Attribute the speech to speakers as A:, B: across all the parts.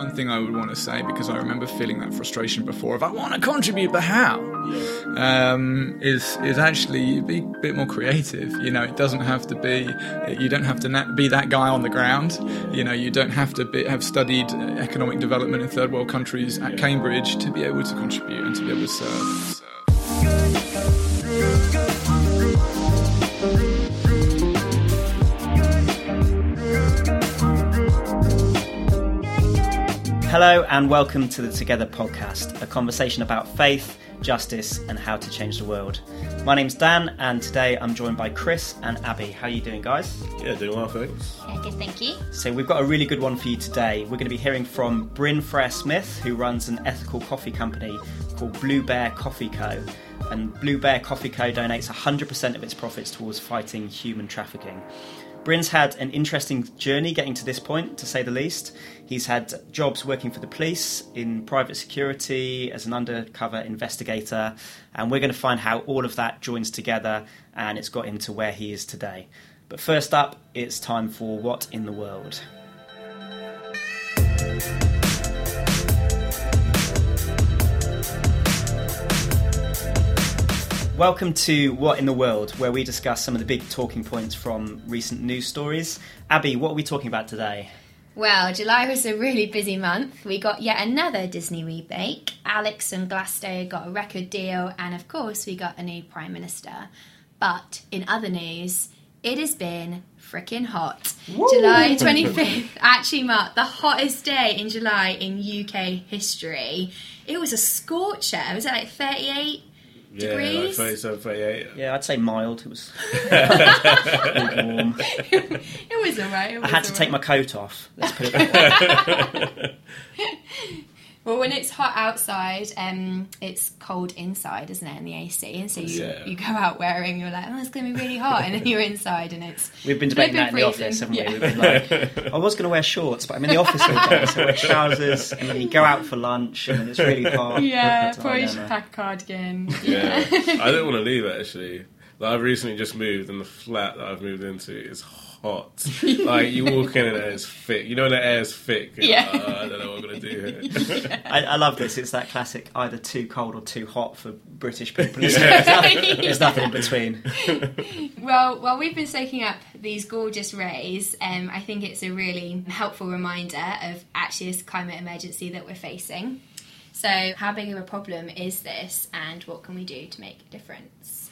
A: one thing I would want to say because I remember feeling that frustration before of I want to contribute, but how? Um, is is actually be a bit more creative. You know, it doesn't have to be. You don't have to na- be that guy on the ground. You know, you don't have to be, have studied economic development in third world countries at Cambridge to be able to contribute and to be able to serve.
B: Hello, and welcome to the Together podcast, a conversation about faith, justice, and how to change the world. My name's Dan, and today I'm joined by Chris and Abby. How are you doing, guys?
C: Yeah, doing well, thanks.
D: Yeah, good, thank you.
B: So, we've got a really good one for you today. We're going to be hearing from Bryn Frere Smith, who runs an ethical coffee company called Blue Bear Coffee Co. And Blue Bear Coffee Co. donates 100% of its profits towards fighting human trafficking. Bryn's had an interesting journey getting to this point, to say the least. He's had jobs working for the police, in private security, as an undercover investigator, and we're going to find how all of that joins together and it's got him to where he is today. But first up, it's time for What in the World. Welcome to What in the World, where we discuss some of the big talking points from recent news stories. Abby, what are we talking about today?
D: Well, July was a really busy month. We got yet another Disney remake. Alex and Glasto got a record deal, and of course, we got a new Prime Minister. But in other news, it has been freaking hot. Woo! July 25th actually marked the hottest day in July in UK history. It was a scorcher. Was it like 38
C: yeah,
D: degrees?
C: like 37, 38.
B: Yeah, I'd say mild. It was warm.
D: it was alright.
B: I had to take my coat off. Let's put it that way.
D: Well, when it's hot outside, um, it's cold inside, isn't it, in the AC? And so you,
C: Yeah.
D: you go out wearing, you're like, oh, it's going to be really hot. And then you're inside and it's.
B: We've been debating that in the office, haven't
D: freezing.
B: we? We've been like, I was going to wear shorts, but I'm in the office all day, so I wear trousers, and then you go out for lunch, and then it's really hot.
D: Yeah, probably
B: don't
D: should pack a cardigan.
C: Yeah. I don't want to leave actually. Like, I've recently just moved, and the flat that I've moved into is hot. Like you walk in and it's thick. You know when the air is thick. you're
D: Yeah.
C: like, "Oh, I don't know what I'm gonna do here.
B: I, I love this. It's that classic either too cold or too hot for British people. isn't it? There's nothing in between.
D: Well, while we've been soaking up these gorgeous rays, um, I think it's a really helpful reminder of actually this climate emergency that we're facing. So, how big of a problem is this, and what can we do to make a difference?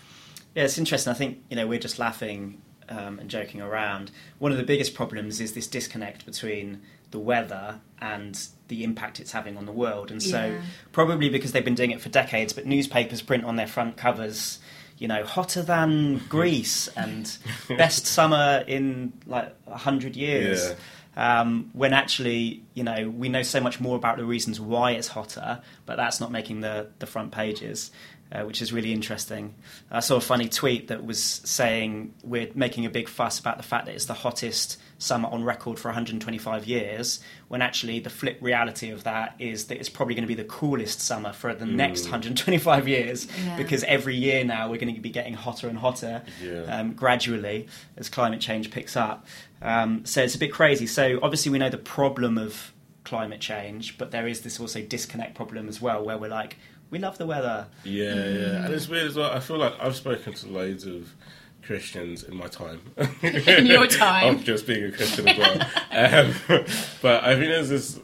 B: Yeah, it's interesting. I think you know we're just laughing um, and joking around. One of the biggest problems is this disconnect between the weather and the impact it's having on the world. And so,
D: Yeah.
B: probably because they've been doing it for decades, but newspapers print on their front covers, you know, hotter than Greece and best summer in like a hundred years. Um, when actually, you know, we know so much more about the reasons why it's hotter, but that's not making the, the front pages, uh, which is really interesting. I saw a funny tweet that was saying we're making a big fuss about the fact that it's the hottest summer on record for 125 years, when actually the flip reality of that is that it's probably going to be the coolest summer for the next 125 years,
D: Yeah.
B: because every year now we're going to be getting hotter and hotter
C: Yeah.
B: um, gradually as climate change picks up. Um, so it's a bit crazy. So obviously we know the problem of climate change, but there is this also disconnect problem as well, where we're like, we love the weather.
C: Yeah, yeah. And it's weird as well. I feel like I've spoken to loads of Christians in my time.
D: In your time.
C: I'm just being a Christian as well. um, but I think there's this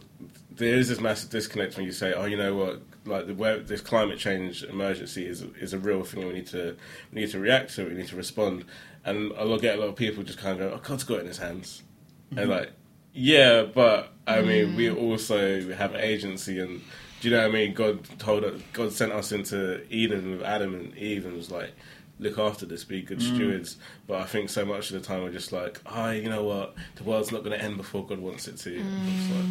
C: there is this massive disconnect when you say, oh, you know what, like the where this climate change emergency is is a real thing. We need to we need to react to it. We need to respond. And I'll get a lot of people just kind of go, oh, God's got it in His hands, and like, yeah, but I mean, we also have agency and. Do you know what I mean? God told us, God sent us into Eden with Adam and Eve and was like, look after this, be good stewards. But I think so much of the time we're just like, oh, you know what? The world's not going to end before God wants it to. It's like,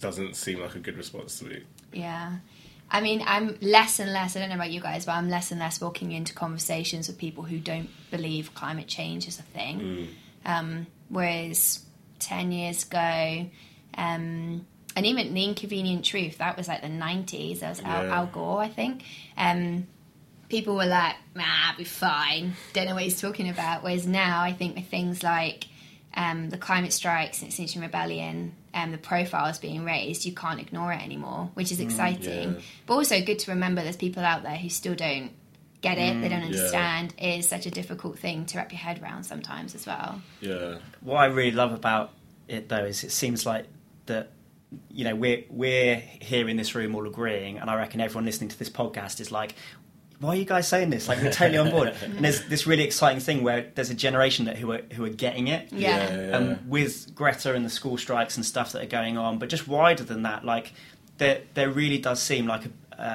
C: doesn't seem like a good response to me.
D: Yeah. I mean, I'm less and less, I don't know about you guys, but I'm less and less walking into conversations with people who don't believe climate change is a thing. Um, whereas 10 years ago, um, and even The Inconvenient Truth, that was like the 90s, that was Al,
C: Yeah.
D: Al Gore, I think. Um, people were like, nah, I'll be fine. Don't know what he's talking about. Whereas now, I think with things like um, the climate strikes and Extinction Rebellion and the profiles being raised, you can't ignore it anymore, which is exciting.
C: yeah.
D: But also good to remember there's people out there who still don't get it, they don't
C: yeah.
D: understand. It is such a difficult thing to wrap your head around sometimes as well.
C: Yeah.
B: what I really love about it though is it seems like that you know we're we're here in this room all agreeing, and I reckon everyone listening to this podcast is like. Why are you guys saying this? Like we're totally on board. And there's this really exciting thing where there's a generation that who are who are getting it.
D: Yeah.
C: Yeah, yeah.
B: um, with Greta and the school strikes and stuff that are going on, but just wider than that, like there there really does seem like a,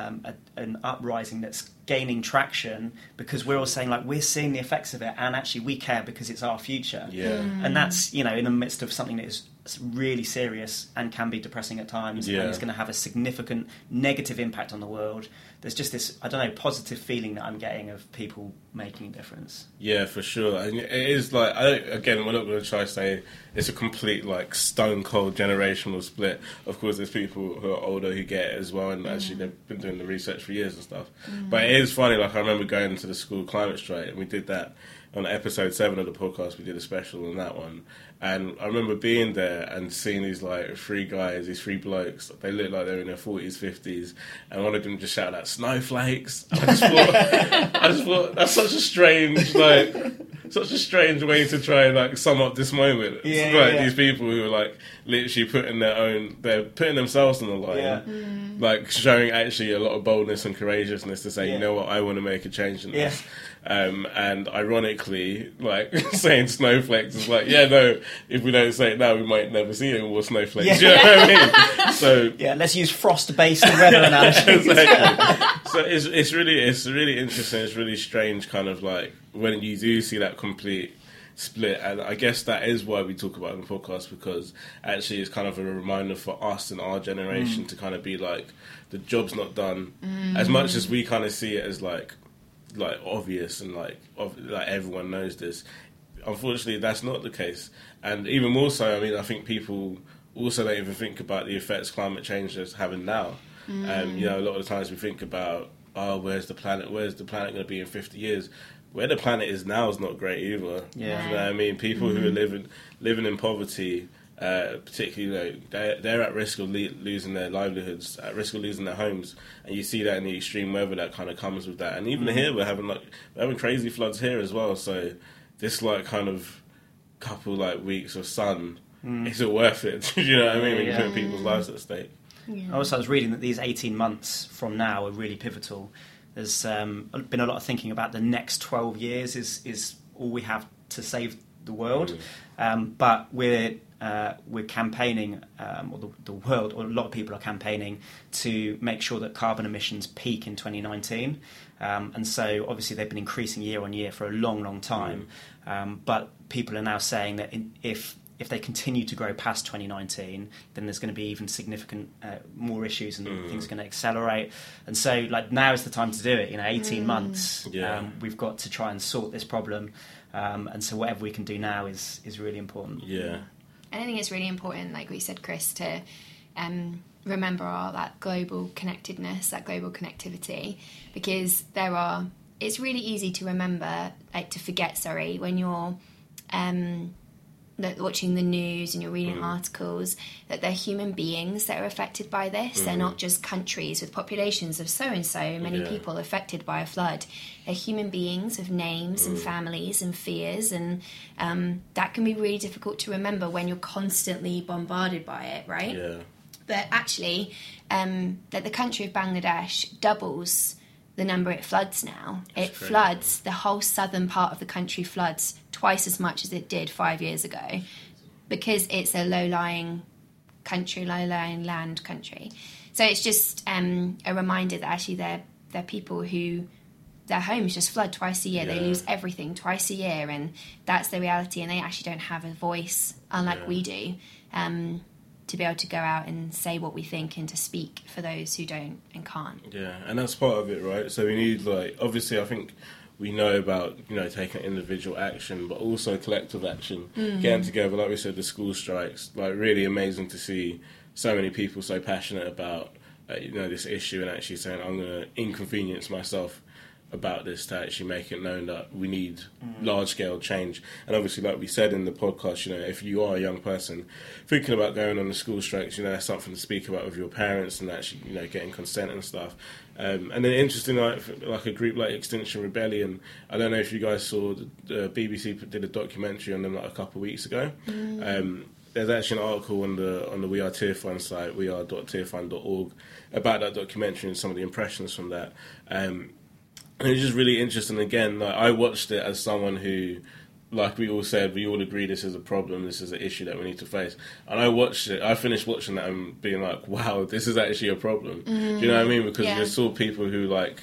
B: um, a, an uprising that's gaining traction because we're all saying like we're seeing the effects of it, and actually we care because it's our future.
C: Yeah. Mm.
B: and that's you know in the midst of something that is really serious and can be depressing at times,
C: Yeah.
B: and is going to have a significant negative impact on the world. There's just this I don't know positive feeling that I'm getting of people making a difference.
C: Yeah, for sure. And it is like I don't, again, we're not going to try to say it's a complete like stone cold generational split. Of course, there's people who are older who get it as well, and actually mm. they've been doing the research for years and stuff. Mm. But it is funny. Like I remember going to the school climate strike, and we did that on episode seven of the podcast. We did a special on that one, and I remember being there and seeing these like three guys, these three blokes. They looked like they were in their forties, fifties, and one of them just shouted out "snowflakes." I just thought, I just thought that's such a strange like such a strange way to try and like sum up this moment. It's
B: Yeah,
C: like
B: yeah.
C: these people who are like literally putting their own, they're putting themselves on the line,
B: Yeah.
C: like showing actually a lot of boldness and courageousness to say, you know what, I want to make a change in this. Um, and ironically, like saying snowflakes is like, yeah, no, if we don't say it now, we might never see any more snowflakes.
B: Yeah.
C: You know what I mean? So
B: Yeah, let's use frost-based weather analogies.
C: exactly. so it's it's really it's really interesting. It's really strange, kind of like when you do see that complete split, and I guess that is why we talk about it in the podcast because actually it's kind of a reminder for us and our generation to kind of be like the job's not done. As much as we kind of see it as like like obvious and like ov- like everyone knows this. Unfortunately, that's not the case, and even more so. I mean, I think people also don't even think about the effects climate change is having now. Um, you know, a lot of the times we think about, oh, where's the planet? Where's the planet going to be in fifty years? Where the planet is now is not great either.
B: Yeah.
C: you know what I mean, people who are mm-hmm. living living in poverty. Uh, particularly, you know, they're, they're at risk of le- losing their livelihoods, at risk of losing their homes, and you see that in the extreme weather that kind of comes with that. And even mm-hmm. here, we're having like we're having crazy floods here as well. So this like kind of couple like weeks of sun, mm. is it worth it? Do you know what I mean? When you
B: Yeah.
C: put people's lives at stake.
B: Also, I was reading that these 18 months from now are really pivotal. There's um, been a lot of thinking about the next 12 years is, is all we have to save the world. Um, but we're, uh, we're campaigning, um, or the, the world, or a lot of people are campaigning to make sure that carbon emissions peak in 2019. Um, and so, obviously, they've been increasing year on year for a long, long time. Um, but people are now saying that in, if if they continue to grow past 2019, then there's going to be even significant uh, more issues and things are going to accelerate. And so, like now is the time to do it. You know, 18 months.
C: Yeah.
B: Um, we've got to try and sort this problem. Um, and so, whatever we can do now is is really important.
C: Yeah,
D: And I think it's really important, like we said, Chris, to um, remember all that global connectedness, that global connectivity, because there are. It's really easy to remember, like to forget. Sorry, when you're um, that watching the news and you're reading articles that they're human beings that are affected by this. They're not just countries with populations of so and so many
C: Yeah.
D: people affected by a flood. They're human beings with names and families and fears, and um, that can be really difficult to remember when you're constantly bombarded by it, right?
C: yeah,
D: But actually, um, that the country of Bangladesh doubles the number it floods now. it
C: crazy.
D: floods the whole southern part of the country floods twice as much as it did five years ago because it's a low-lying country, low-lying land country. So it's just um, a reminder that actually they're they're people who their homes just flood twice a year. They lose everything twice a year, and that's the reality. And they actually don't have a voice, unlike
C: Yeah.
D: we do, um, to be able to go out and say what we think and to speak for those who don't and can't.
C: yeah, and that's part of it, right? So we need like obviously, I think we know about you know taking individual action, but also collective action, getting together. Like we said, the school strikes, like really amazing to see so many people so passionate about uh, you know this issue and actually saying I'm going to inconvenience myself about this to actually make it known that we need mm. large scale change. And obviously, like we said in the podcast, you know, if you are a young person thinking about going on the school strikes, you know, that's something to speak about with your parents and actually, you know, getting consent and stuff. Um, and then interesting, like, like a group like Extinction Rebellion. I don't know if you guys saw the, the BBC did a documentary on them like a couple of weeks ago. Mm. Um, there's actually an article on the on the We Are Tearfund site, weare.tearfund.org, about that documentary and some of the impressions from that. Um, and it was just really interesting. Again, like I watched it as someone who, like we all said, we all agree this is a problem, this is an issue that we need to face. And I watched it. I finished watching that and being like, wow, this is actually a problem. Mm, Do you know what I mean? Because yeah. you saw people who like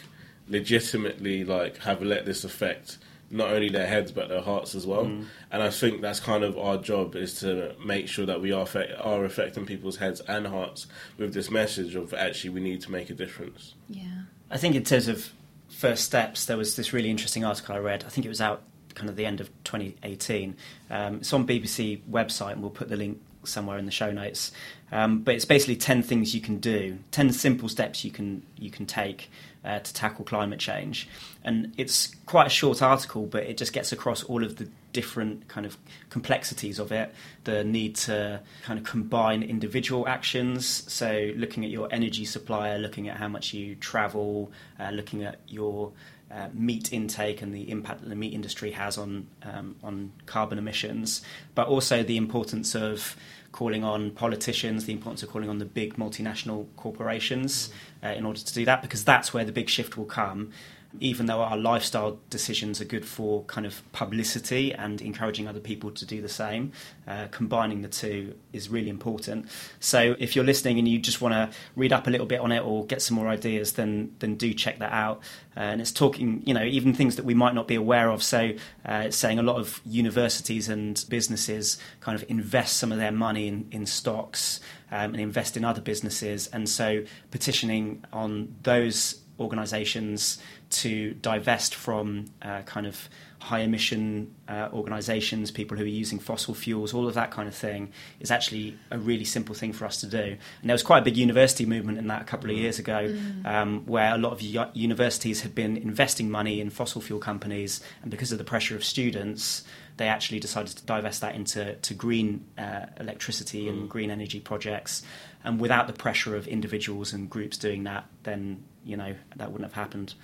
C: legitimately like have let this affect not only their heads but their hearts as well. Mm. And I think that's kind of our job is to make sure that we are are affecting people's heads and hearts with this message of actually we need to make a difference.
D: Yeah.
B: I think in terms of first steps, there was this really interesting article I read. I think it was out kind of the end of 2018. Um, it's on BBC website, and we'll put the link somewhere in the show notes. Um, but it's basically ten things you can do, ten simple steps you can you can take uh, to tackle climate change. And it's quite a short article, but it just gets across all of the different kind of complexities of it. The need to kind of combine individual actions, so looking at your energy supplier, looking at how much you travel, uh, looking at your uh, meat intake and the impact that the meat industry has on um, on carbon emissions, but also the importance of calling on politicians, the importance of calling on the big multinational corporations uh, in order to do that, because that's where the big shift will come even though our lifestyle decisions are good for kind of publicity and encouraging other people to do the same, uh, combining the two is really important. So if you're listening and you just want to read up a little bit on it or get some more ideas, then then do check that out. Uh, and it's talking, you know, even things that we might not be aware of. So uh, it's saying a lot of universities and businesses kind of invest some of their money in, in stocks um, and invest in other businesses, and so petitioning on those organisations to divest from uh, kind of high emission uh, organisations, people who are using fossil fuels, all of that kind of thing is actually a really simple thing for us to do. And there was quite a big university movement in that a couple of mm. years ago, mm. um, where a lot of universities had been investing money in fossil fuel companies, and because of the pressure of students, they actually decided to divest that into to green uh, electricity and mm. green energy projects. And without the pressure of individuals and groups doing that, then you know that wouldn't have happened.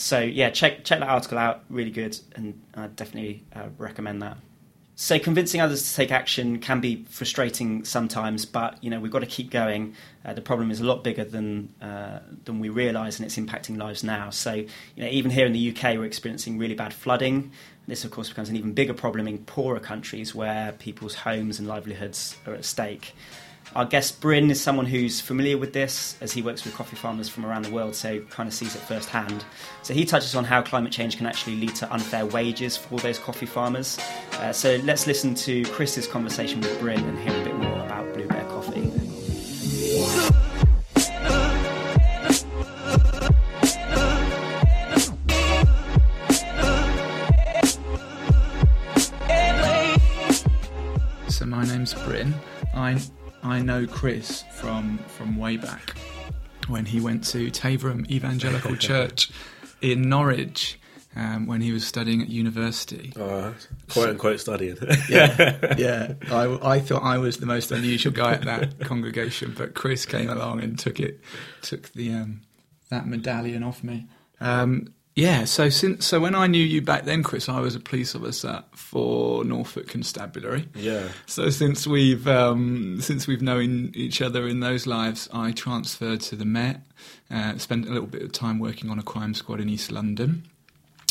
B: So yeah, check check that article out. Really good, and I definitely uh, recommend that. So convincing others to take action can be frustrating sometimes, but you know we've got to keep going. Uh, the problem is a lot bigger than uh, than we realise, and it's impacting lives now. So you know even here in the UK, we're experiencing really bad flooding. This, of course, becomes an even bigger problem in poorer countries where people's homes and livelihoods are at stake. Our guest Bryn is someone who's familiar with this as he works with coffee farmers from around the world, so kind of sees it firsthand. So he touches on how climate change can actually lead to unfair wages for those coffee farmers. Uh, so let's listen to Chris's conversation with Bryn and hear a bit more about Blue Bear Coffee.
A: So my name's Bryn. I I know Chris from from way back when he went to Taverham Evangelical Church in Norwich. Um, when he was studying at university.
C: Uh, quote unquote studying.
A: yeah, yeah. I, I thought I was the most unusual guy at that congregation, but Chris came along and took it, took the um, that medallion off me. Um, yeah, so since so when I knew you back then, Chris, I was a police officer for Norfolk Constabulary.
C: Yeah.
A: So since we've um, since we've known each other in those lives, I transferred to the Met. Uh, spent a little bit of time working on a crime squad in East London.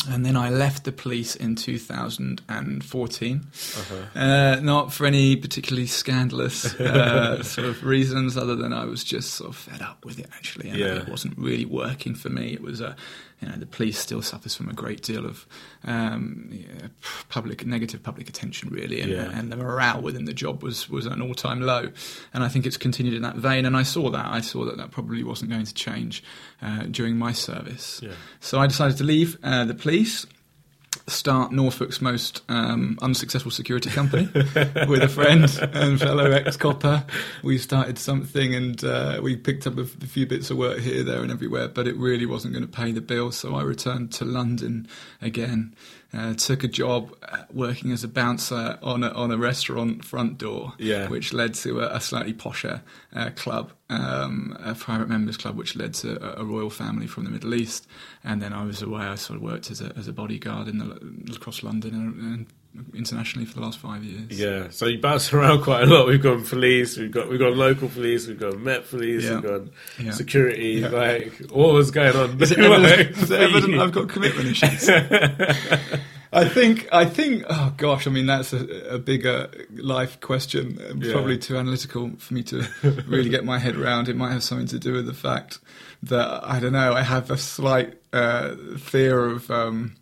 A: And then I left the police in 2014, uh-huh. uh, not for any particularly scandalous uh, sort of reasons, other than I was just sort of fed up with it. Actually, and yeah. it wasn't really working for me. It was a you know, the police still suffers from a great deal of um, yeah, public negative public attention, really, and, yeah. and, the morale within the job was was at an all time low. And I think it's continued in that vein. And I saw that I saw that that probably wasn't going to change uh, during my service. Yeah. So I decided to leave uh, the police start Norfolk's most um, unsuccessful security company with a friend and fellow ex-copper. We started something and uh, we picked up a few bits of work here, there, and everywhere, but it really wasn't going to pay the bill. So I returned to London again. Uh, took a job uh, working as a bouncer on a, on a restaurant front door,
C: Yeah.
A: which led to a, a slightly posher uh, club, um, a private members club, which led to a, a royal family from the Middle East. And then I was away. I sort of worked as a, as a bodyguard in the, across London and, and internationally for the last five years.
C: Yeah, so you bounce around quite a lot. We've got police, we've got we've got local police, we've got Met police,
A: Yeah.
C: we've got
A: Yeah.
C: security.
A: Yeah.
C: Like, what was going on?
A: Is it evident, is it evident I've got commitment issues? I think, I think, oh gosh, I mean, that's a, a bigger life question,
C: Yeah.
A: probably too analytical for me to really get my head around. It might have something to do with the fact that, I don't know, I have a slight uh, fear of, um,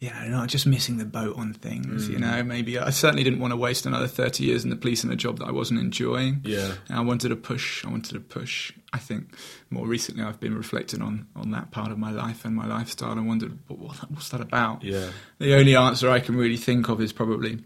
A: you know, not just missing the boat on things, you mm. know, maybe I certainly didn't want to waste another 30 years in the police in a job that I wasn't enjoying.
C: Yeah.
A: And I wanted to push. I wanted to push. I think more recently I've been reflecting on on that part of my life and my lifestyle and wondered what, what what's that about.
C: Yeah.
A: The only answer I can really think of is probably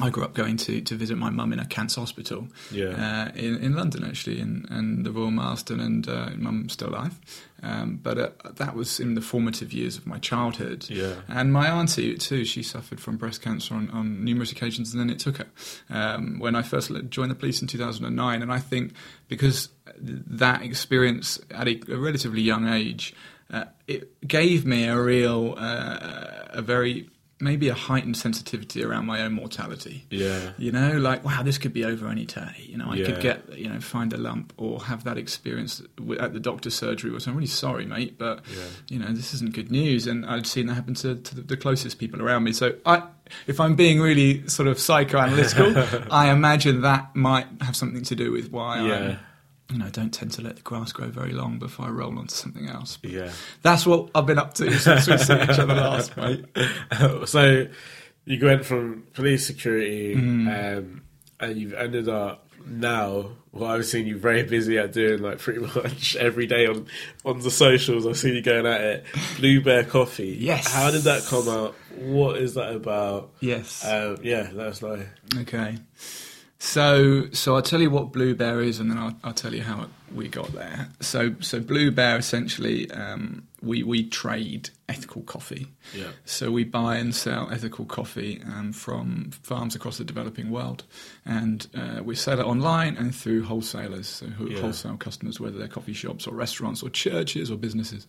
A: I grew up going to, to visit my mum in a cancer hospital
C: Yeah.
A: uh, in, in London, actually, in, in the Royal Marsden, and uh, mum's still alive. Um, but uh, that was in the formative years of my childhood.
C: Yeah.
A: And my auntie, too, she suffered from breast cancer on, on numerous occasions, and then it took her um, when I first joined the police in 2009. And I think because that experience at a, a relatively young age, uh, it gave me a real, uh, a very maybe a heightened sensitivity around my own mortality.
C: Yeah.
A: You know, like wow, this could be over any day. You know, I
C: Yeah.
A: could get you know find a lump or have that experience at the doctor's surgery. Where I'm really sorry, mate, but
C: Yeah.
A: you know this isn't good news. And I'd seen that happen to, to the, closest people around me. So I, if I'm being really sort of psychoanalytical, I imagine that might have something to do with why
C: Yeah.
A: I. You know, don't tend to let the grass grow very long before I roll onto something else. But
C: Yeah.
A: That's what I've been up to since we've seen each other last, mate.
C: so you went from police security,
A: Mm-hmm.
C: um, and you've ended up now. Well, I've seen you very busy at doing like pretty much every day on on the socials. I've seen you going at it. Blue Bear Coffee.
A: Yes.
C: How did that come out? What is that about?
A: Yes.
C: Um, yeah, let us know.
A: Okay. So, so I'll tell you what Blue Bear is, and then I'll, I'll tell you how we got there. So, so Blue Bear essentially, um, we we trade ethical coffee.
C: Yeah.
A: So we buy and sell ethical coffee um, from farms across the developing world, and uh, we sell it online and through wholesalers, so who
C: Yeah.
A: wholesale customers, whether they're coffee shops or restaurants or churches or businesses,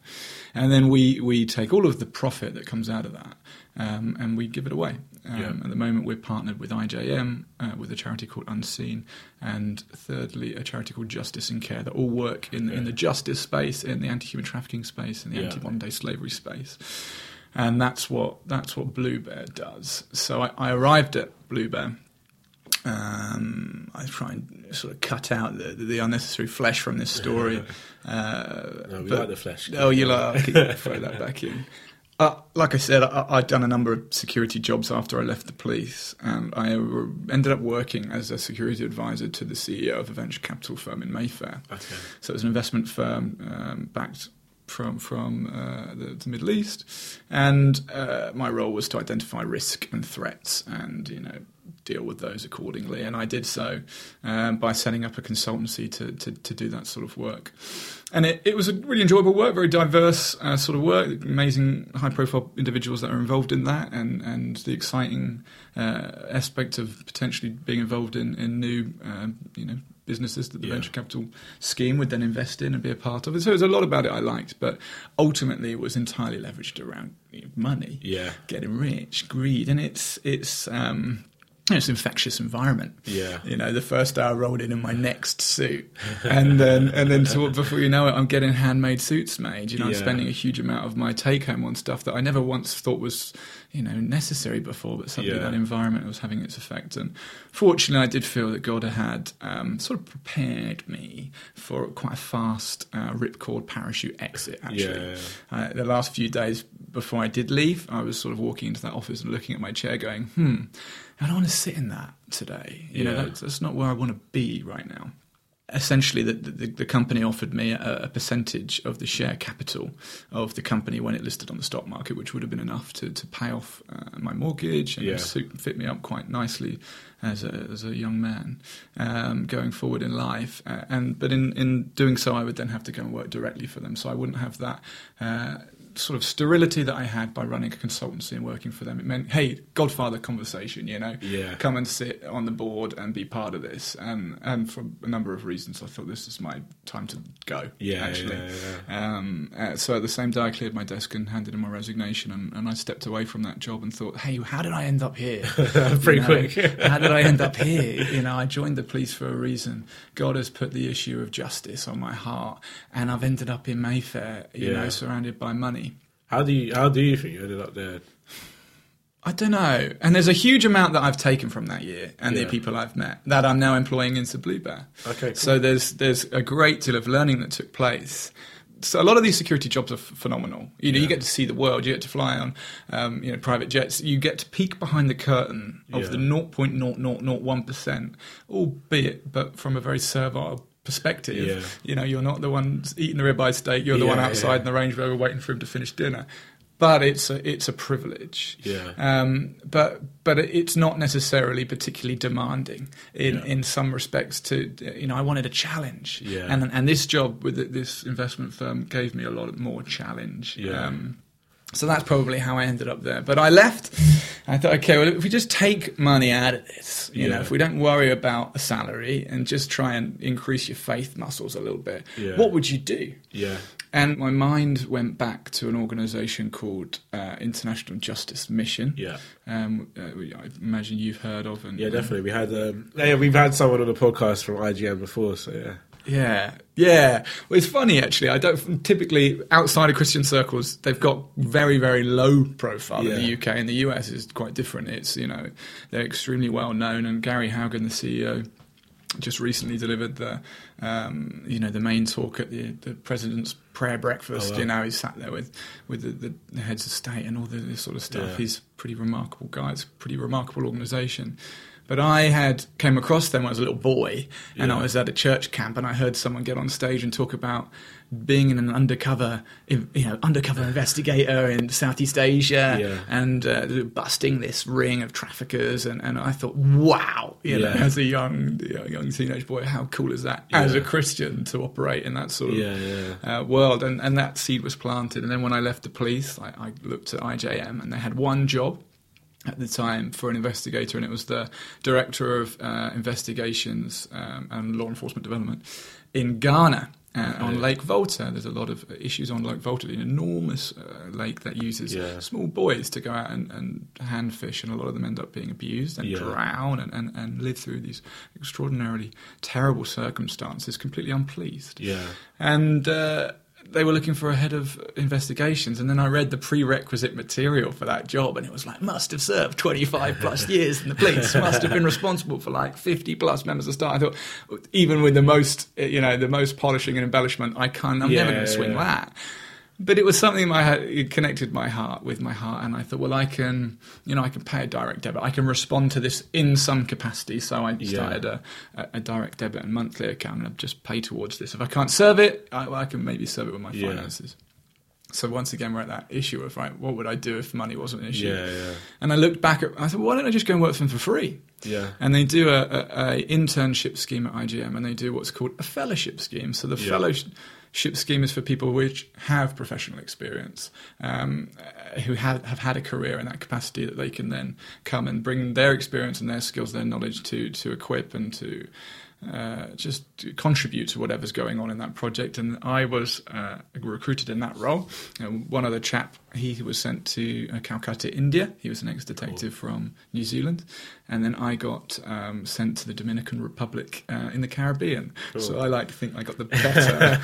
A: and then we we take all of the profit that comes out of that, um, and we give it away. Um,
C: Yeah.
A: At the moment, we're partnered with IJM, uh, with a charity called Unseen, and thirdly, a charity called Justice and Care that all work in, in the justice space, in the anti-human trafficking space, in the
C: Yeah.
A: anti-modern day slavery space. And that's what that's what Blue Bear does. So I, I arrived at Blue Bear. Um, I try and sort of cut out the, the unnecessary flesh from this story. Uh,
C: No, we
A: but-
C: like the flesh.
A: Oh, you like? I'll keep, throw that back in. Uh, like I said, I, I'd done a number of security jobs after I left the police, and I ended up working as a security advisor to the CEO of a venture capital firm in Mayfair.
C: Okay.
A: So it was an investment firm um, backed from from uh, the, the Middle East, and uh, my role was to identify risk and threats, and you know deal with those accordingly. And I did so um, by setting up a consultancy to, to to do that sort of work. And it, it was a really enjoyable work, very diverse uh, sort of work, amazing high profile individuals that are involved in that, and, and the exciting uh, aspect of potentially being involved in, in new, um, you know, businesses that the
C: Yeah.
A: venture capital scheme would then invest in and be a part of. So there's a lot about it I liked, but ultimately it was entirely leveraged around money,
C: Yeah.
A: getting rich, greed, and it's it's um, it's an infectious environment.
C: Yeah.
A: You know, the first day I rolled in in my next suit, and then and then before you know it, I'm getting handmade suits made. You know, I'm spending a huge amount of my take home on stuff that I never once thought was you know necessary before, but suddenly
C: Yeah.
A: that environment was having its effect. And fortunately, I did feel that God had um, sort of prepared me for quite a fast uh, ripcord parachute exit. Actually,
C: Yeah.
A: uh, the last few days before I did leave, I was sort of walking into that office and looking at my chair, going, "Hmm, I don't want to sit in that today. You know, that's, that's not where I want to be right now." essentially the, the, the, company offered me a, a, percentage of the share capital of the company when it listed on the stock market, which would have been enough to, to pay off uh, my mortgage and yeah. suit, fit me up quite nicely as a, as a young man um, going forward in life. Uh, and but in, in doing so, I would then have to go and work directly for them, so I wouldn't have that. Uh, sort of sterility that I had by running a consultancy and working for them. It meant, hey, Godfather conversation, you know,
C: yeah.
A: come and sit on the board and be part of this. And and for a number of reasons, I thought this is my time to go.
C: Yeah,
A: actually.
C: Yeah, yeah.
A: Um, uh, so at the same day, I cleared my desk and handed in my resignation, and, and I stepped away from that job and thought, hey, how did I end up here?
C: Pretty quick.
A: how did I end up here? You know, I joined the police for a reason. God has put the issue of justice on my heart, and I've ended up in Mayfair, you know, surrounded by money.
C: How do you how do you think you ended up there?
A: I don't know. And there's a huge amount that I've taken from that year and yeah. the people I've met that I'm now employing into Blue Bear.
C: Okay. Cool.
A: So there's there's a great deal of learning that took place. So a lot of these security jobs are f- phenomenal. You know, yeah. you get to see the world. You get to fly on, um, you know, private jets. You get to peek behind the curtain of yeah. the 0.0001 percent, albeit, but from a very servile perspective.
C: Yeah.
A: You know, you're not the one eating the ribeye steak. You're the yeah, one outside yeah. in the Range Rover waiting for him to finish dinner. But it's a it's a privilege.
C: Yeah.
A: Um, but but it's not necessarily particularly demanding in, in some respects. To you know, I wanted a challenge.
C: Yeah.
A: And and this job with this investment firm gave me a lot more challenge.
C: Yeah.
A: Um, so that's probably how I ended up there. But I left. I thought, okay, well, if we just take money out of this, you yeah. know, if we don't worry about a salary and just try and increase your faith muscles a little bit,
C: yeah.
A: what would you do?
C: Yeah.
A: And my mind went back to an organisation called uh, International Justice Mission.
C: Yeah.
A: Um, uh, I imagine you've heard of. And,
C: yeah, definitely. We had um, yeah, we've had someone on the podcast from IJM before, so yeah.
A: Yeah, yeah. Well, it's funny actually. I don't typically outside of Christian circles. They've got very, very low profile yeah. in the UK. In the US, is quite different. It's you know they're extremely well known. And Gary Haugen, the CEO, just recently delivered the um, you know the main talk at the, the president's prayer breakfast. Oh, wow. You know, he sat there with with the, the, heads of state and all this sort of stuff. Yeah. He's a pretty remarkable guy. It's a pretty remarkable organisation. But I had came across them when I was a little boy, and yeah. I was at a church camp, and I heard someone get on stage and talk about being an undercover, you know, undercover investigator in Southeast Asia,
C: yeah.
A: and uh, busting this ring of traffickers, and, and I thought, wow, you know, as a young young teenage boy, how cool is that? As a Christian to operate in that sort
C: of
A: uh, world, and and that seed was planted. And then when I left the police, I, I looked at IJM, and they had one job at the time for an investigator, and it was the director of uh, investigations um, and law enforcement development in Ghana. Uh, on Lake Volta, there's a lot of issues on Lake Volta, an enormous uh, lake that uses
C: yeah.
A: small boys to go out and, and, hand fish, and a lot of them end up being abused and
C: yeah.
A: drown and, and, and, live through these extraordinarily terrible circumstances, completely unpleased.
C: Yeah.
A: And uh, they were looking for a head of investigations, and then I read the prerequisite material for that job, and it was like must have served 25 plus years in the police, must have been responsible for like 50 plus members of staff. I thought, even with the most, you know, the most polishing and embellishment, I can't, I'm yeah, never going to swing yeah. that but it was something had it connected my heart with my heart, and I thought, well, I can, you know, I can pay a direct debit. I can respond to this in some capacity. So I started yeah. a, a, direct debit and monthly account, and I just pay towards this. If I can't serve it, I, well, I can maybe serve it with my yeah. finances. So once again, we're at that issue of right, what would I do if money wasn't an issue?
C: Yeah, yeah.
A: And I looked back at, I thought, why don't I just go and work for them for free?
C: Yeah.
A: And they do a, a, a internship scheme at IJM, and they do what's called a fellowship scheme. So the yeah. fellowship ship scheme is for people which have professional experience, um, who have, have had a career in that capacity that they can then come and bring their experience and their skills, their knowledge to to equip and to uh, just contribute to whatever's going on in that project. And I was uh, recruited in that role. Know, one other chap, he was sent to uh, Calcutta, India. He was an ex-detective cool. from New Zealand, and then I got um, sent to the Dominican Republic uh, in the Caribbean. Cool. So I like to think I got the better,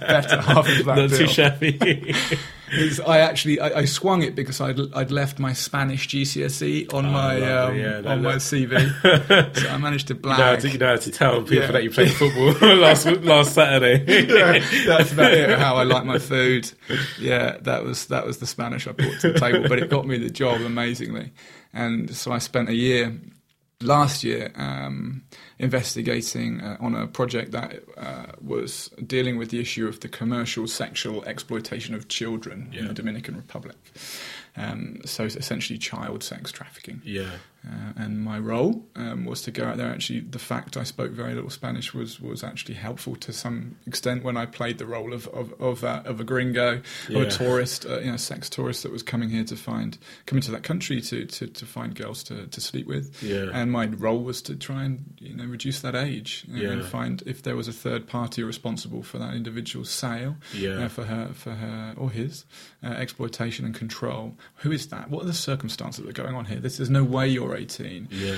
A: better half of that.
C: Not
A: bill.
C: too shabby.
A: I actually I, I, swung it because I'd, I'd left my Spanish GCSE on oh, my um, yeah, no, on no. my CV, so I managed to blag.
C: You know, to, you know to tell people yeah. that you played football last last Saturday.
A: yeah, that's about it. How I like my food. Yeah, that was that was the Spanish I brought to the table, but it got me the job amazingly, and so I spent a year last year um, investigating uh, on a project that uh, was dealing with the issue of the commercial sexual exploitation of children yeah. in the Dominican Republic. Um, so essentially, child sex trafficking.
C: Yeah.
A: Uh, and my role um, was to go out there. Actually, the fact I spoke very little Spanish was was actually helpful to some extent when I played the role of of of, uh, of a gringo, yeah. of a tourist, uh, you know, sex tourist that was coming here to find coming to that country to to, to find girls to, to sleep with.
C: Yeah.
A: And my role was to try and you know reduce that age and,
C: yeah.
A: and find if there was a third party responsible for that individual's sale,
C: yeah.
A: Uh, for her for her or his uh, exploitation and control. Who is that? What are the circumstances that are going on here? This is no way you're 18.
C: Yeah.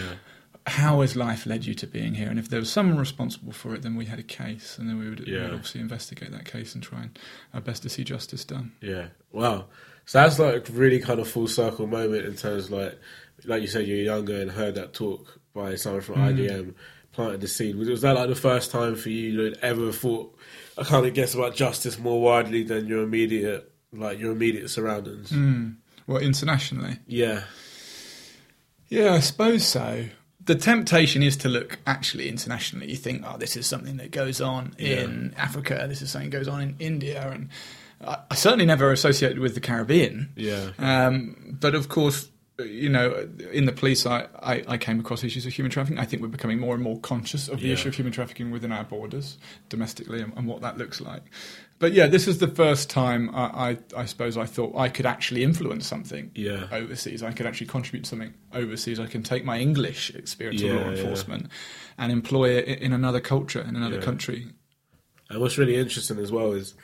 A: How has life led you to being here? And if there was someone responsible for it, then we had a case, and then we would,
C: yeah.
A: obviously investigate that case and try and our best to see justice done.
C: Yeah. Wow. So that's like a really kind of full circle moment in terms of like, like you said, you're younger and heard that talk by someone from mm. IJM planted the seed. Was, was that like the first time for you that ever thought, I kind of guess about justice more widely than your immediate, like your immediate surroundings?
A: Mm. Well, internationally?
C: Yeah.
A: Yeah, I suppose so. The temptation is to look actually internationally. You think, oh, this is something that goes on in yeah. Africa. This is something that goes on in India, and I, I certainly never associated with the Caribbean.
C: Yeah.
A: Um, but of course, you know, in the police, I, I, I, came across issues of human trafficking. I think we're becoming more and more conscious of the
C: yeah.
A: issue of human trafficking within our borders, domestically, and, and, what that looks like. But yeah, this is the first time I, I, I, suppose I thought I could actually influence something
C: yeah.
A: overseas. I could actually contribute something overseas. I can take my English experience
C: yeah,
A: of law enforcement and employ it in another culture, in another country.
C: And what's really interesting as well is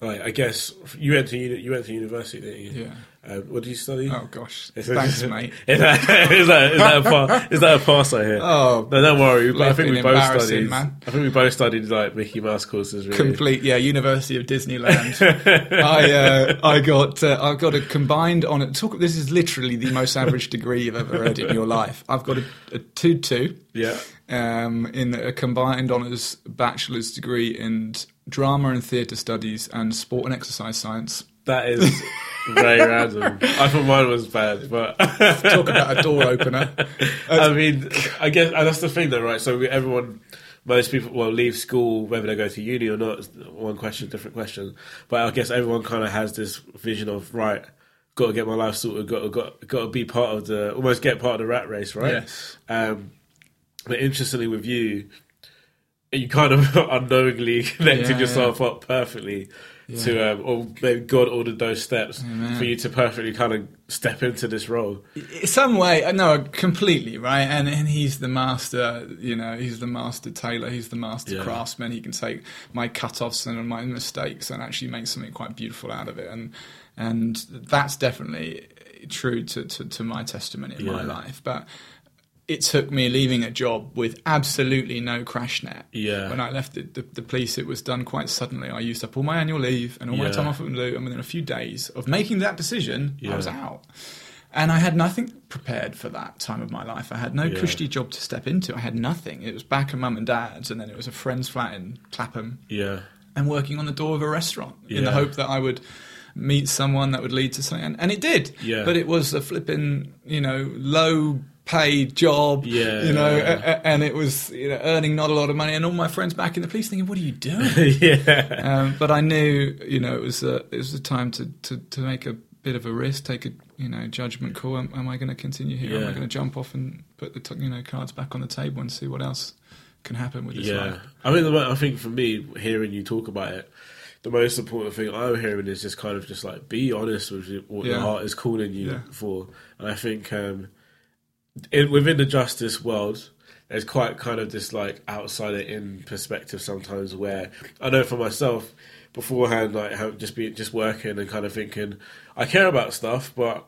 C: like I guess you went to you went to university, didn't you?
A: Yeah.
C: Um, what do you study?
A: Oh gosh, thanks, mate.
C: is, that, is, that, is, that a pass, is that a pass I hear?
A: Oh,
C: no, don't worry. But I think we both studied.
A: Man.
C: I think we both studied like Mickey Mouse courses. Really.
A: Complete, yeah. University of Disneyland. I uh, I got uh, I got a combined on it. Talk. This is literally the most average degree you've ever read in your life. I've got a, a two two.
C: Yeah.
A: Um, in a combined honours bachelor's degree in drama and theatre studies and sport and exercise science.
C: That is very random. I thought mine was bad, but
A: talk about a door opener.
C: I mean, I guess that's the thing, though, right? So everyone, most people, well, leave school whether they go to uni or not. One question, different question. But I guess everyone kind of has this vision of right. Got to get my life sorted. Got to, got got to be part of the almost get part of the rat race, right?
A: Yes.
C: Um, but interestingly, with you, you kind of unknowingly connected yeah, yourself yeah. up perfectly yeah. to, um, or maybe God ordered those steps for you to perfectly kind of step into this role.
A: Some way, uh, no, completely right. And and he's the master. You know, he's the master tailor. He's the master craftsman. He can take my cut-offs and my mistakes and actually make something quite beautiful out of it. And and that's definitely true to, to, to my testimony in my life. But it took me leaving a job with absolutely no crash net.
C: Yeah.
A: When I left the, the, the, police, it was done quite suddenly. I used up all my annual leave and all yeah. my time off and within a few days of making that decision, yeah. I was out. And I had nothing prepared for that time of my life. I had no yeah. cushy job to step into. I had nothing. It was back at mum and dad's, and then it was a friend's flat in Clapham.
C: Yeah.
A: And working on the door of a restaurant in the hope that I would meet someone that would lead to something. And, and it did.
C: Yeah.
A: But it was a flipping, you know, low paid job,
C: yeah,
A: you know,
C: yeah.
A: and it was you know, earning not a lot of money, and all my friends back in the police thinking, "What are you doing?"
C: yeah.
A: Um, but I knew, you know, it was a, it was a time to, to, to make a bit of a risk, take a you know judgment call. Am, am I going to continue here? Yeah. Am I going to jump off and put the you know cards back on the table and see what else can happen with this
C: yeah.
A: life?
C: I mean, I think for me, hearing you talk about it. The most important thing I'm hearing is just kind of just like be honest with what yeah. your heart is calling you for, and I think um, in, within the justice world, there's quite kind of this like outsider in perspective sometimes where I know for myself beforehand like have just be just working and kind of thinking I care about stuff but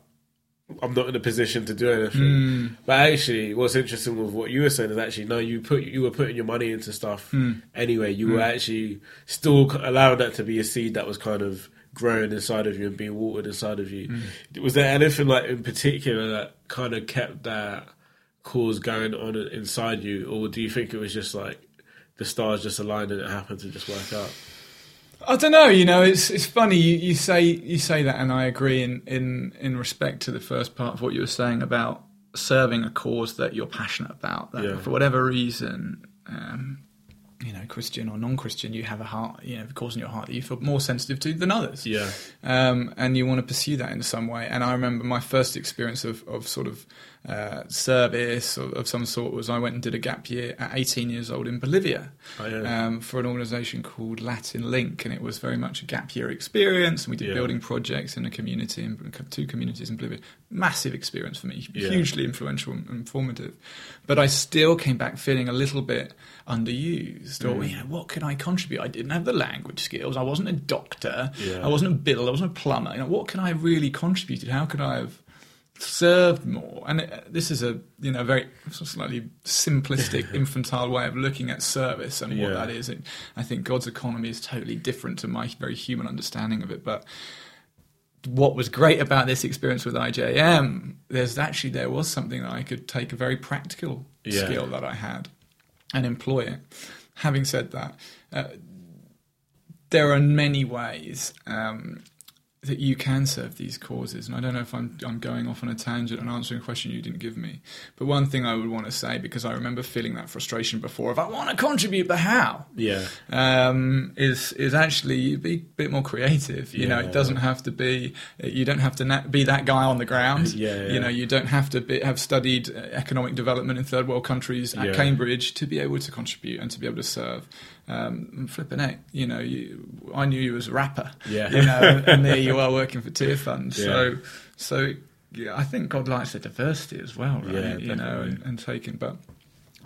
C: I'm not in a position to do anything.
A: Mm.
C: But actually, what's interesting with what you were saying is actually no, you put you were putting your money into stuff
A: mm.
C: anyway. You mm. were actually still allowing that to be a seed that was kind of growing inside of you and being watered inside of you.
A: Mm.
C: Was there anything like in particular that kind of kept that cause going on inside you, or do you think it was just like the stars just aligned and it happened to just work out?
A: I don't know. You know, it's it's funny. You, you say you say that, and I agree in, in in respect to the first part of what you were saying about serving a cause that you're passionate about, that
C: Yeah.
A: for whatever reason, um, you know, Christian or non-Christian, you have a heart, you know, a cause in your heart that you feel more sensitive to than others.
C: Yeah.
A: Um, and you want to pursue that in some way. And I remember my first experience of, of sort of uh, service of, of some sort was I went and did a gap year at 18 years old in Bolivia
C: Oh, yeah.
A: um, for an organisation called Latin Link, and it was very much a gap year experience. And we did
C: Yeah.
A: building projects in a community, in two communities in Bolivia. Massive experience for me,
C: Yeah.
A: hugely influential and informative. But I still came back feeling a little bit underused, or you know, what could I contribute? I didn't have the language skills. I wasn't a doctor. I wasn't a builder. I wasn't a plumber. You know, what can I really contribute? How could I have? Served more and uh, this is a you know very slightly simplistic infantile way of looking at service and what
C: Yeah.
A: that is it, i think god's economy is totally different to my very human understanding of it but what was great about this experience with IJM, there's actually there was something that I could take a very practical
C: Yeah.
A: skill that I had and employ it. Having said that, uh, there are many ways um, that you can serve these causes, and I don't know if I'm I'm going off on a tangent and answering a question you didn't give me. But one thing I would want to say because I remember feeling that frustration before of I want to contribute, but how?
C: Yeah.
A: um, is is actually be a bit more creative. You know, it doesn't have to be. You don't have to na- be that guy on the ground.
C: Yeah, yeah.
A: You know, you don't have to be, have studied uh, economic development in third world countries at
C: Yeah.
A: Cambridge to be able to contribute and to be able to serve. Um, and flipping it, you know, you, I knew you as a rapper.
C: Yeah.
A: You know, and there you are working for Tearfund.
C: Yeah.
A: So, so yeah, I think God likes the diversity as well, right?
C: Yeah,
A: you know, and, and taking, but.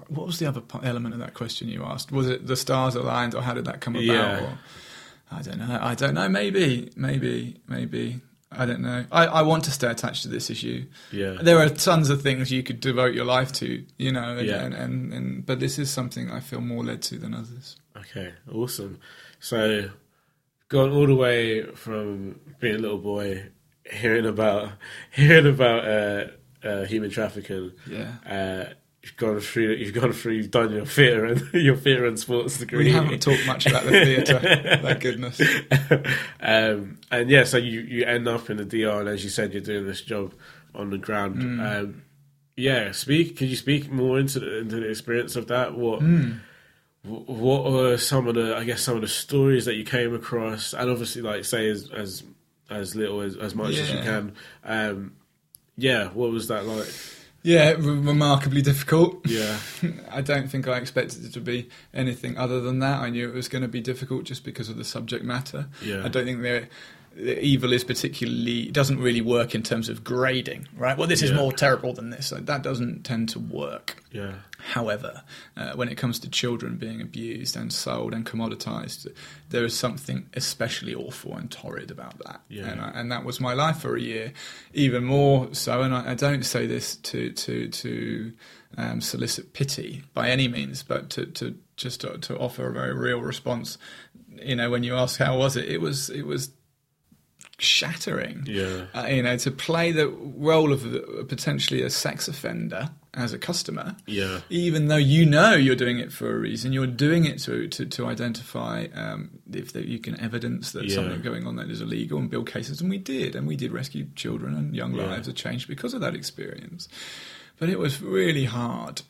A: What was the other po- element of that question you asked? Was it the stars aligned, or how did that come about?
C: Yeah.
A: Or, I don't know. I don't know. Maybe, maybe, maybe. I don't know. I, I want to stay attached to this issue.
C: Yeah.
A: There are tons of things you could devote your life to, you know, and,
C: Yeah.
A: and, and, and but this is something I feel more led to than others.
C: Okay, awesome. So, gone all the way from being a little boy, hearing about hearing about uh, uh, human trafficking.
A: Yeah.
C: Uh, you've gone through. You've gone through. You've done your theatre and your theatre and sports degree.
A: We haven't talked much about the theatre. Thank goodness.
C: um, and yeah, so you, you end up in the DR, and as you said, you're doing this job on the ground.
A: Mm.
C: Um, yeah, speak. Could you speak more into the, into the experience of that? What
A: Mm.
C: Wh- what were some of the I guess some of the stories that you came across, and obviously, like say as as as little as, as much as you can. Um, yeah, what was that like?
A: Yeah, re- remarkably difficult.
C: Yeah,
A: I don't think I expected it to be anything other than that. I knew it was going to be difficult just because of the subject matter.
C: Yeah.
A: I don't think the the evil is particularly doesn't really work in terms of grading, right? Well, this is more terrible than this. Like, that doesn't tend to work.
C: yeah,
A: However, uh, when it comes to children being abused and sold and commoditized, there is something especially awful and torrid about that.
C: Yeah.
A: And, I, and that was my life for a year, even more so. And I, I don't say this to to to um, solicit pity by any means, but to, to just to, to offer a very real response. You know, when you ask how was it, it was it was shattering
C: yeah,
A: uh, you know, to play the role of potentially a sex offender as a customer,
C: yeah,
A: even though you know you're doing it for a reason, you're doing it to to, to identify um, if there, you can evidence that
C: Yeah.
A: something going on that is illegal and build cases, and we did, and we did rescue children and young
C: Yeah.
A: lives are changed because of that experience. But it was really hard.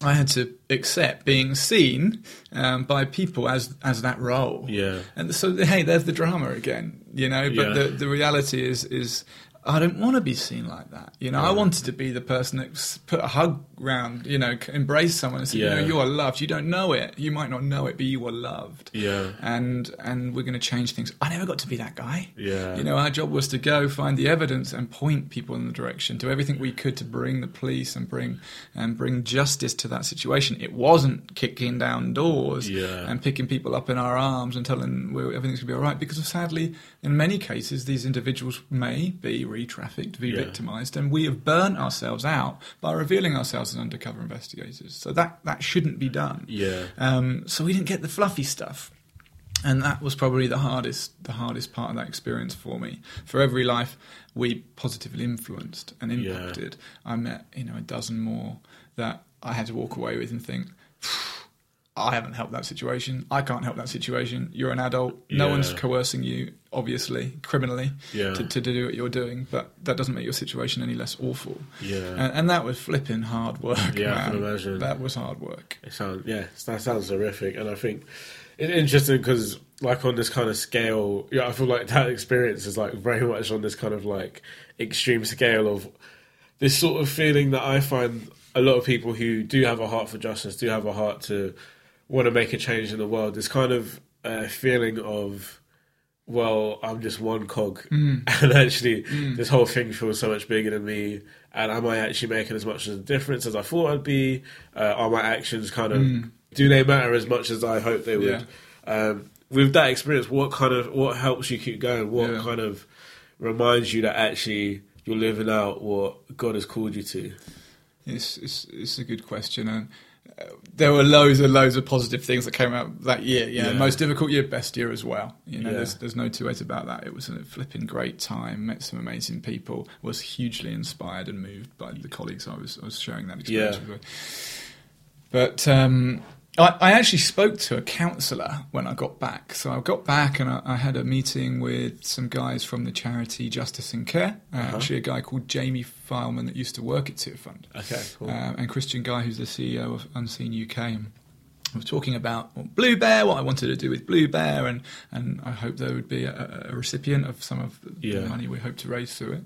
A: I had to accept being seen um, by people as as that role.
C: yeah,
A: And so, hey, there's the drama again, you know. But
C: Yeah.
A: the the reality is is I don't want to be seen like that. You know, I wanted to be the person that put a hug round, you know, embrace someone and say,
C: Yeah.
A: you know, you are loved. You don't know it. You might not know it, but you are loved.
C: yeah,
A: And and we're going to change things. I never got to be that guy.
C: yeah,
A: You know, our job was to go find the evidence and point people in the direction, do everything we could to bring the police and bring and bring justice to that situation. It wasn't kicking down doors
C: Yeah.
A: and picking people up in our arms and telling them everything's going to be all right. Because sadly, in many cases, these individuals may be re-trafficked, be
C: Yeah.
A: and we have burnt ourselves out by revealing ourselves as undercover investigators. So that that shouldn't be done.
C: yeah,
A: Um, so we didn't get the fluffy stuff, and that was probably the hardest the hardest part of that experience for me. For every life we positively influenced and
C: Yeah.
A: impacted, I met you know a dozen more that I had to walk away with and think. I haven't helped that situation. I can't help that situation. You're an adult. No
C: Yeah.
A: one's coercing you, obviously, criminally,
C: Yeah.
A: to, to do what you're doing. But that doesn't make your situation any less awful.
C: Yeah.
A: And, and that was flipping hard work.
C: Yeah, I can imagine.
A: That was hard work.
C: It sounds yeah, that sounds horrific, and I think it's interesting because like on this kind of scale, yeah, I feel like that experience is like very much on this kind of like extreme scale of this sort of feeling that I find a lot of people who do have a heart for justice, do have a heart to want to make a change in the world. This kind of uh, feeling of well, I'm just one cog, and actually, this whole thing feels so much bigger than me. And am I actually making as much of a difference as I thought I'd be? Uh, are my actions kind of do they matter as much as I hope they would? Um, with that experience, what kind of what helps you keep going? What
A: Yeah.
C: kind of reminds you that actually you're living out what God has called you to?
A: It's, it's, it's a good question. And there were loads and loads of positive things that came out that year. Know,
C: Yeah.
A: most difficult year, best year as well. You know,
C: Yeah.
A: there's, there's no two ways about that. It was a flipping great time. Met some amazing people. Was hugely inspired and moved by the colleagues I was I was sharing that experience
C: Yeah.
A: with. But um, I, I actually spoke to a counsellor when I got back. So I got back and I, I had a meeting with some guys from the charity Justice and Care. Uh, Actually, a guy called Jamie Fileman that used to work at Tearfund
C: Okay, cool.
A: um, and Christian Guy, who's the CEO of Unseen UK. And we were talking about Blue Bear, what I wanted to do with Blue Bear, and, and I hope there would be a, a recipient of some of the
C: Yeah.
A: money we hope to raise through it.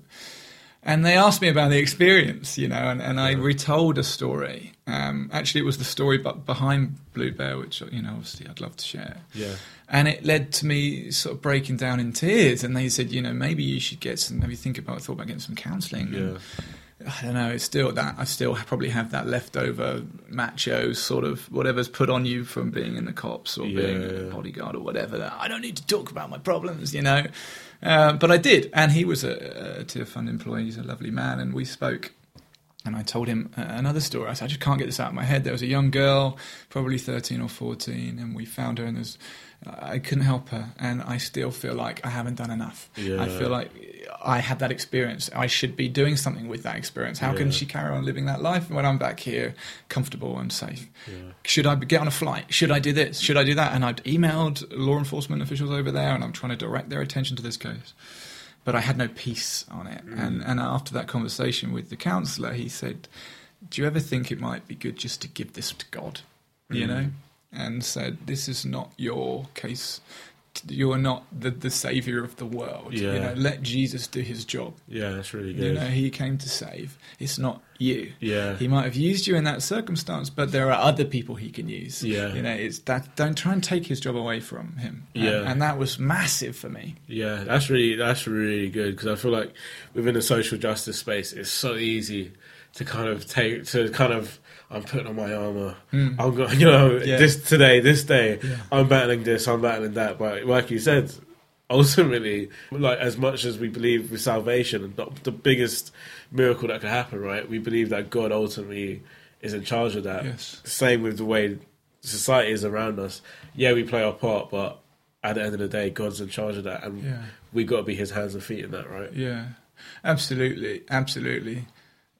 A: And they asked me about the experience, you know, and, and I retold a story. Um, actually, it was the story but behind Blue Bear, which you know, obviously, I'd love to share.
C: yeah,
A: And it led to me sort of breaking down in tears. And they said, you know, maybe you should get some, maybe think about, thought about getting some counselling.
C: yeah,
A: I don't know. It's still that I still probably have that leftover macho sort of whatever's put on you from being in the cops or being a bodyguard or whatever. That I don't need to talk about my problems, you know. Uh, but I did, and he was a, a Tearfund employee. He's a lovely man, and we spoke. And I told him uh, another story. I said, I just can't get this out of my head. There was a young girl, probably 13 or 14, and we found her, and there's, I couldn't help her. And I still feel like I haven't done enough.
C: Yeah.
A: I feel like I had that experience. I should be doing something with that experience. How can she carry on living that life when I'm back here, comfortable and safe?
C: yeah.
A: Should I get on a flight? Should I do this? Should I do that? And I'd emailed law enforcement officials over there, and I'm trying to direct their attention to this case. But I had no peace on it. Mm. And, and after that conversation with the counsellor, he said, Do you ever think it might be good just to give this to God? You mm. know? And said, This is not your case. You're not the, the saviour of the world. You know, let Jesus do his job.
C: Yeah, that's really good.
A: You know, he came to save. It's not you.
C: Yeah.
A: He might have used you in that circumstance, but there are other people he can use.
C: Yeah.
A: You know, it's that don't try and take his job away from him. And-
C: Yeah.
A: And, that was massive for me.
C: Yeah, that's really that's really good because I feel like within the social justice space, it's so easy to kind of take to kind of I'm putting on my armor. Hmm. I'm going, you know.
A: Yeah.
C: this today, this day,
A: Yeah.
C: I'm battling this, I'm battling that. But like you said, ultimately, like as much as we believe with salvation, the, the biggest miracle that could happen, right? We believe that God ultimately is in charge of that.
A: Yes.
C: Same with the way society is around us. Yeah, we play our part, but at the end of the day, God's in charge of that, and
A: Yeah.
C: we got to be His hands and feet in that, right?
A: Yeah. Absolutely. Absolutely.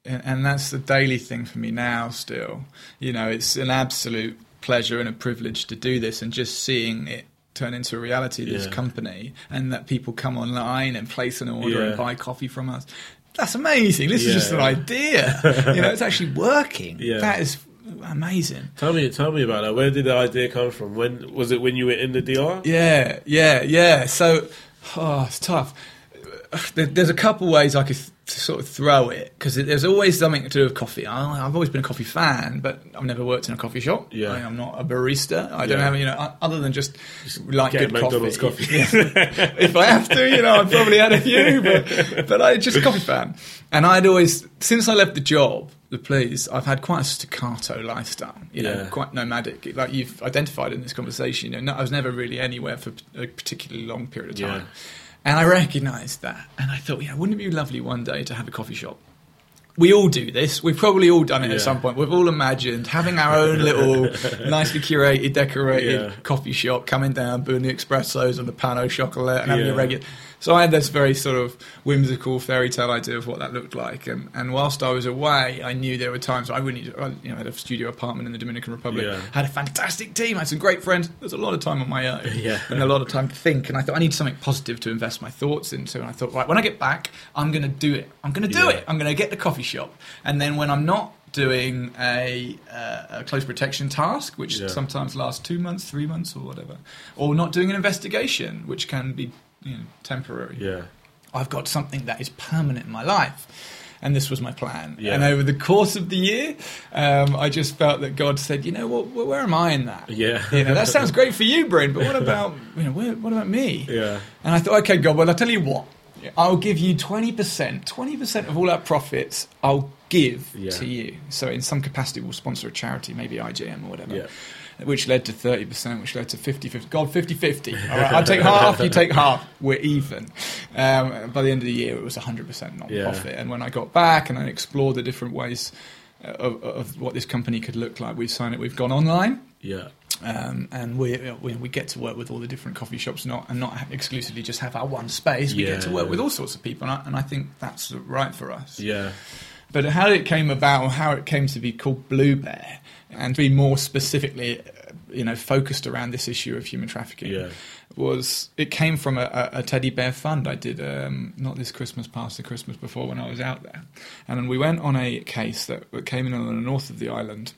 A: And, and that's the daily thing for me now still. You know, it's an absolute pleasure and a privilege to do this and just seeing it turn into a reality, this
C: Yeah.
A: company, and that people come online and place an order
C: Yeah.
A: and buy coffee from us. That's amazing. This is just an idea. you know, it's actually working.
C: Yeah.
A: That is amazing.
C: Tell me, tell me about that. Where did the idea come from? When was it? When you were in the DR?
A: Yeah, yeah, yeah. So, oh, it's tough. There's a couple ways I could sort of throw it because there's always something to do with coffee. I, I've always been a coffee fan, but I've never worked in a coffee shop.
C: Yeah.
A: I, am not a barista. I don't have you know other than just, like good
C: McDonald's
A: coffee.
C: coffee.
A: Yeah. if I have to, you know, I've probably had a few, but but I just a coffee fan. And I'd always since I left the job. The police, I've had quite a staccato lifestyle, you know,
C: Yeah.
A: quite nomadic. Like you've identified in this conversation, you know, no, I was never really anywhere for a particularly long period of time.
C: Yeah.
A: And I recognised that. And I thought, yeah, wouldn't it be lovely one day to have a coffee shop? we all do this. We've probably all done it yeah. at some point. We've all imagined having our own little nicely curated, decorated yeah. coffee shop, coming down, doing the espressos and the pan au chocolat, and having a regular. So I had this very sort of whimsical fairy tale idea of what that looked like. And, and whilst I was away, I knew there were times I wouldn't, you know, I had a studio apartment in the Dominican Republic, yeah. had a fantastic team, I had some great friends. There was a lot of time on my own
C: yeah.
A: and a lot of time to think. And I thought I need something positive to invest my thoughts into. And I thought, right, when I get back, I'm going to do it. I'm going to do yeah. it. I'm going to get the coffee shop. And then when I'm not doing a, uh, a, close protection task, which yeah. sometimes lasts two months, three months, or whatever, or not doing an investigation, which can be you know, temporary.
C: Yeah.
A: I've got something that is permanent in my life. And this was my plan. Yeah. And over the course of the year, um, I just felt that God said, "You know what? Where am I in that?
C: Yeah,
A: you know that sounds great for you, Bryn, but what about you know where, what about me?
C: Yeah."
A: And I thought, okay, God, well, I'll tell you what. I'll give you twenty percent. Twenty percent of all our profits, I'll give yeah. to you. So in some capacity, we'll sponsor a charity, maybe IJM or whatever.
C: Yeah
A: which led to 30%, which led to 50 50. God, 50 50. All right, I take half, you take half. We're even. Um, by the end of the year, it was 100% non profit. Yeah. And when I got back and I explored the different ways uh, of, of, what this company could look like, we've signed it, we've gone online.
C: Yeah.
A: Um, and we, we, we get to work with all the different coffee shops, not and not exclusively just have our one space. We yeah, get to work with all sorts of people, and I, and I think that's right for us.
C: Yeah.
A: But how it came about, how it came to be called Blue Bear, and to be more specifically, you know, focused around this issue of human trafficking,
C: yeah.
A: was it came from a, a, teddy bear fund I did um, not this Christmas, past the Christmas before when I was out there, and then we went on a case that, that came in on the north of the island,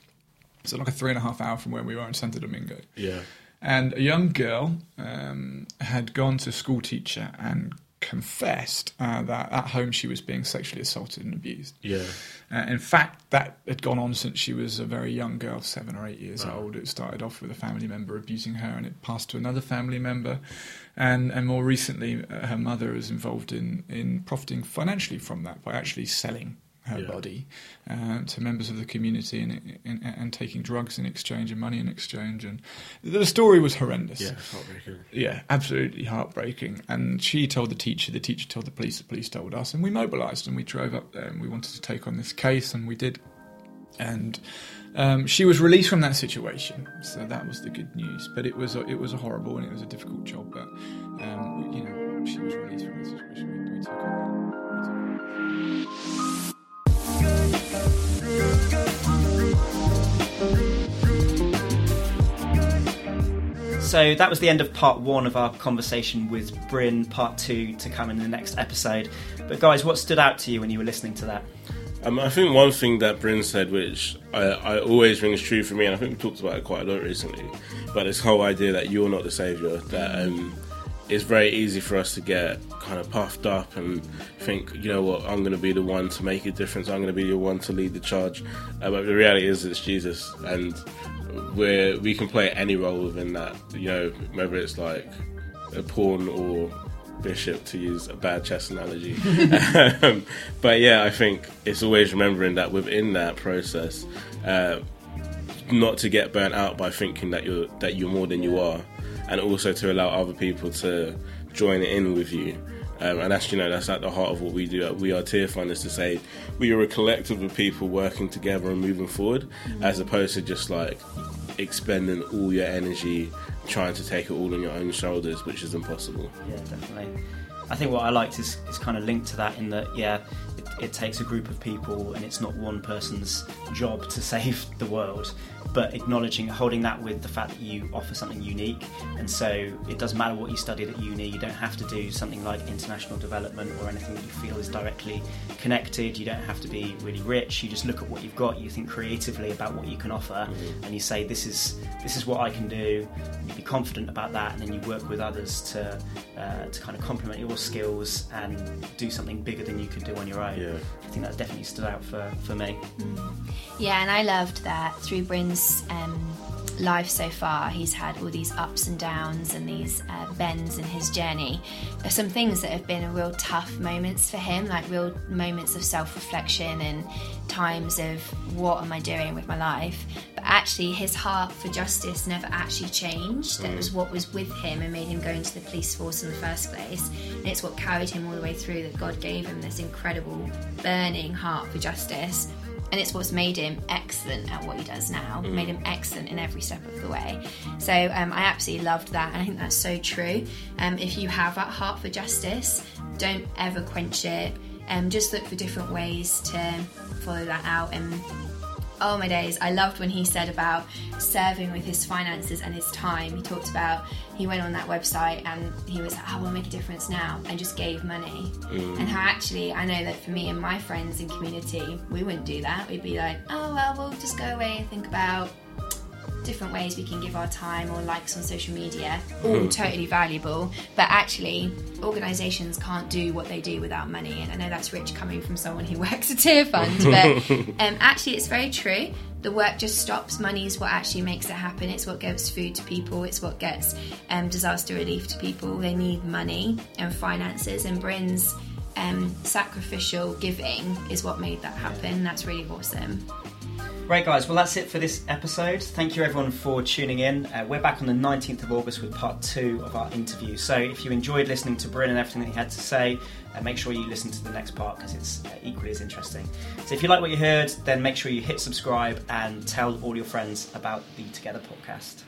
A: so like a three and a half hour from where we were in Santo Domingo.
C: Yeah.
A: And a young girl um, had gone to school teacher and confessed uh, that at home she was being sexually assaulted and abused.
C: Yeah.
A: Uh, in fact, that had gone on since she was a very young girl, seven or eight years wow. old. It started off with a family member abusing her, and it passed to another family member, and and more recently, uh, her mother is involved in in profiting financially from that by actually selling her yeah. body uh, to members of the community and, and, and, taking drugs in exchange and money in exchange. And the story was horrendous.
C: Yeah, heartbreaking.
A: Yeah, absolutely heartbreaking. And she told the teacher, the teacher told the police, the police told us, and we mobilised and we drove up there and we wanted to take on this case, and we did. And um, she was released from that situation, so that was the good news. But it was a, it was a horrible and it was a difficult job. But um, you know, she was released from the situation. We, we took her.
B: So that was the end of part one of our conversation with Bryn. Part two to come in the next episode. But guys, what stood out to you when you were listening to that?
C: Um, I think one thing that Bryn said, which I, I, always rings true for me, and I think we talked about it quite a lot recently, but this whole idea that you're not the savior, that um, it's very easy for us to get kind of puffed up and think, you know what, I'm going to be the one to make a difference. I'm going to be the one to lead the charge. Uh, but the reality is, it's Jesus, and where we can play any role within that. You know, whether it's like a pawn or bishop, to use a bad chess analogy. um, but yeah, I think it's always remembering that within that process, uh, not to get burnt out by thinking that you're that you're more than you are, and also to allow other people to join in with you. Um, and that's you know that's at the heart of what we do. We are Tearfund is to say we are a collective of people working together and moving forward, mm-hmm. as opposed to just like expending all your energy trying to take it all on your own shoulders, which is impossible.
B: Yeah, definitely. I think what I liked is, is kind of linked to that in that, yeah, it, takes a group of people and it's not one person's job to save the world but acknowledging, holding that with the fact that you offer something unique. And so it doesn't matter what you studied at uni, you don't have to do something like international development or anything that you feel is directly connected. You don't have to be really rich. You just look at what you've got, you think creatively about what you can offer, mm-hmm. and you say, This is this is what I can do. You be confident about that, and then you work with others to uh, to kind of complement your skills and do something bigger than you could do on your own.
C: Yeah.
B: I think that definitely stood out for, for me.
D: Mm. Yeah, and I loved that through Bryn's um, life so far, he's had all these ups and downs and these uh, bends in his journey. There's some things that have been real tough moments for him, like real moments of self reflection and times of what am I doing with my life. But actually, his heart for justice never actually changed. That was what was with him and made him go into the police force in the first place. And it's what carried him all the way through that God gave him this incredible, burning heart for justice and it's what's made him excellent at what he does now. Mm. made him excellent in every step of the way. So um, i absolutely loved that. And i think that's so true. Um, if you have that heart for justice don't ever quench it. Um, just look for different ways to follow that out and oh my days i loved when he said about serving with his finances and his time. He talked about he went on that website and he was like i will make a difference now and just gave money. Mm. and how actually i know that for me and my friends and community we wouldn't do that. We'd be like oh well we'll just go away and think about different ways we can give our time or likes on social media, all mm. totally valuable. But actually, organisations can't do what they do without money. And I know that's rich coming from someone who works at fund, but um, actually, it's very true. The work just stops. Money is what actually makes it happen. It's what gives food to people. It's what gets um, disaster relief to people. They need money and finances, and Bryn's um, sacrificial giving is what made that happen. That's really awesome.
B: Great, guys. Well, that's it for this episode. Thank you, everyone, for tuning in. Uh, we're back on the 19th of August with part two of our interview. So, if you enjoyed listening to Bryn and everything that he had to say, uh, make sure you listen to the next part because it's uh, equally as interesting. So, if you like what you heard, then make sure you hit subscribe and tell all your friends about the Together podcast.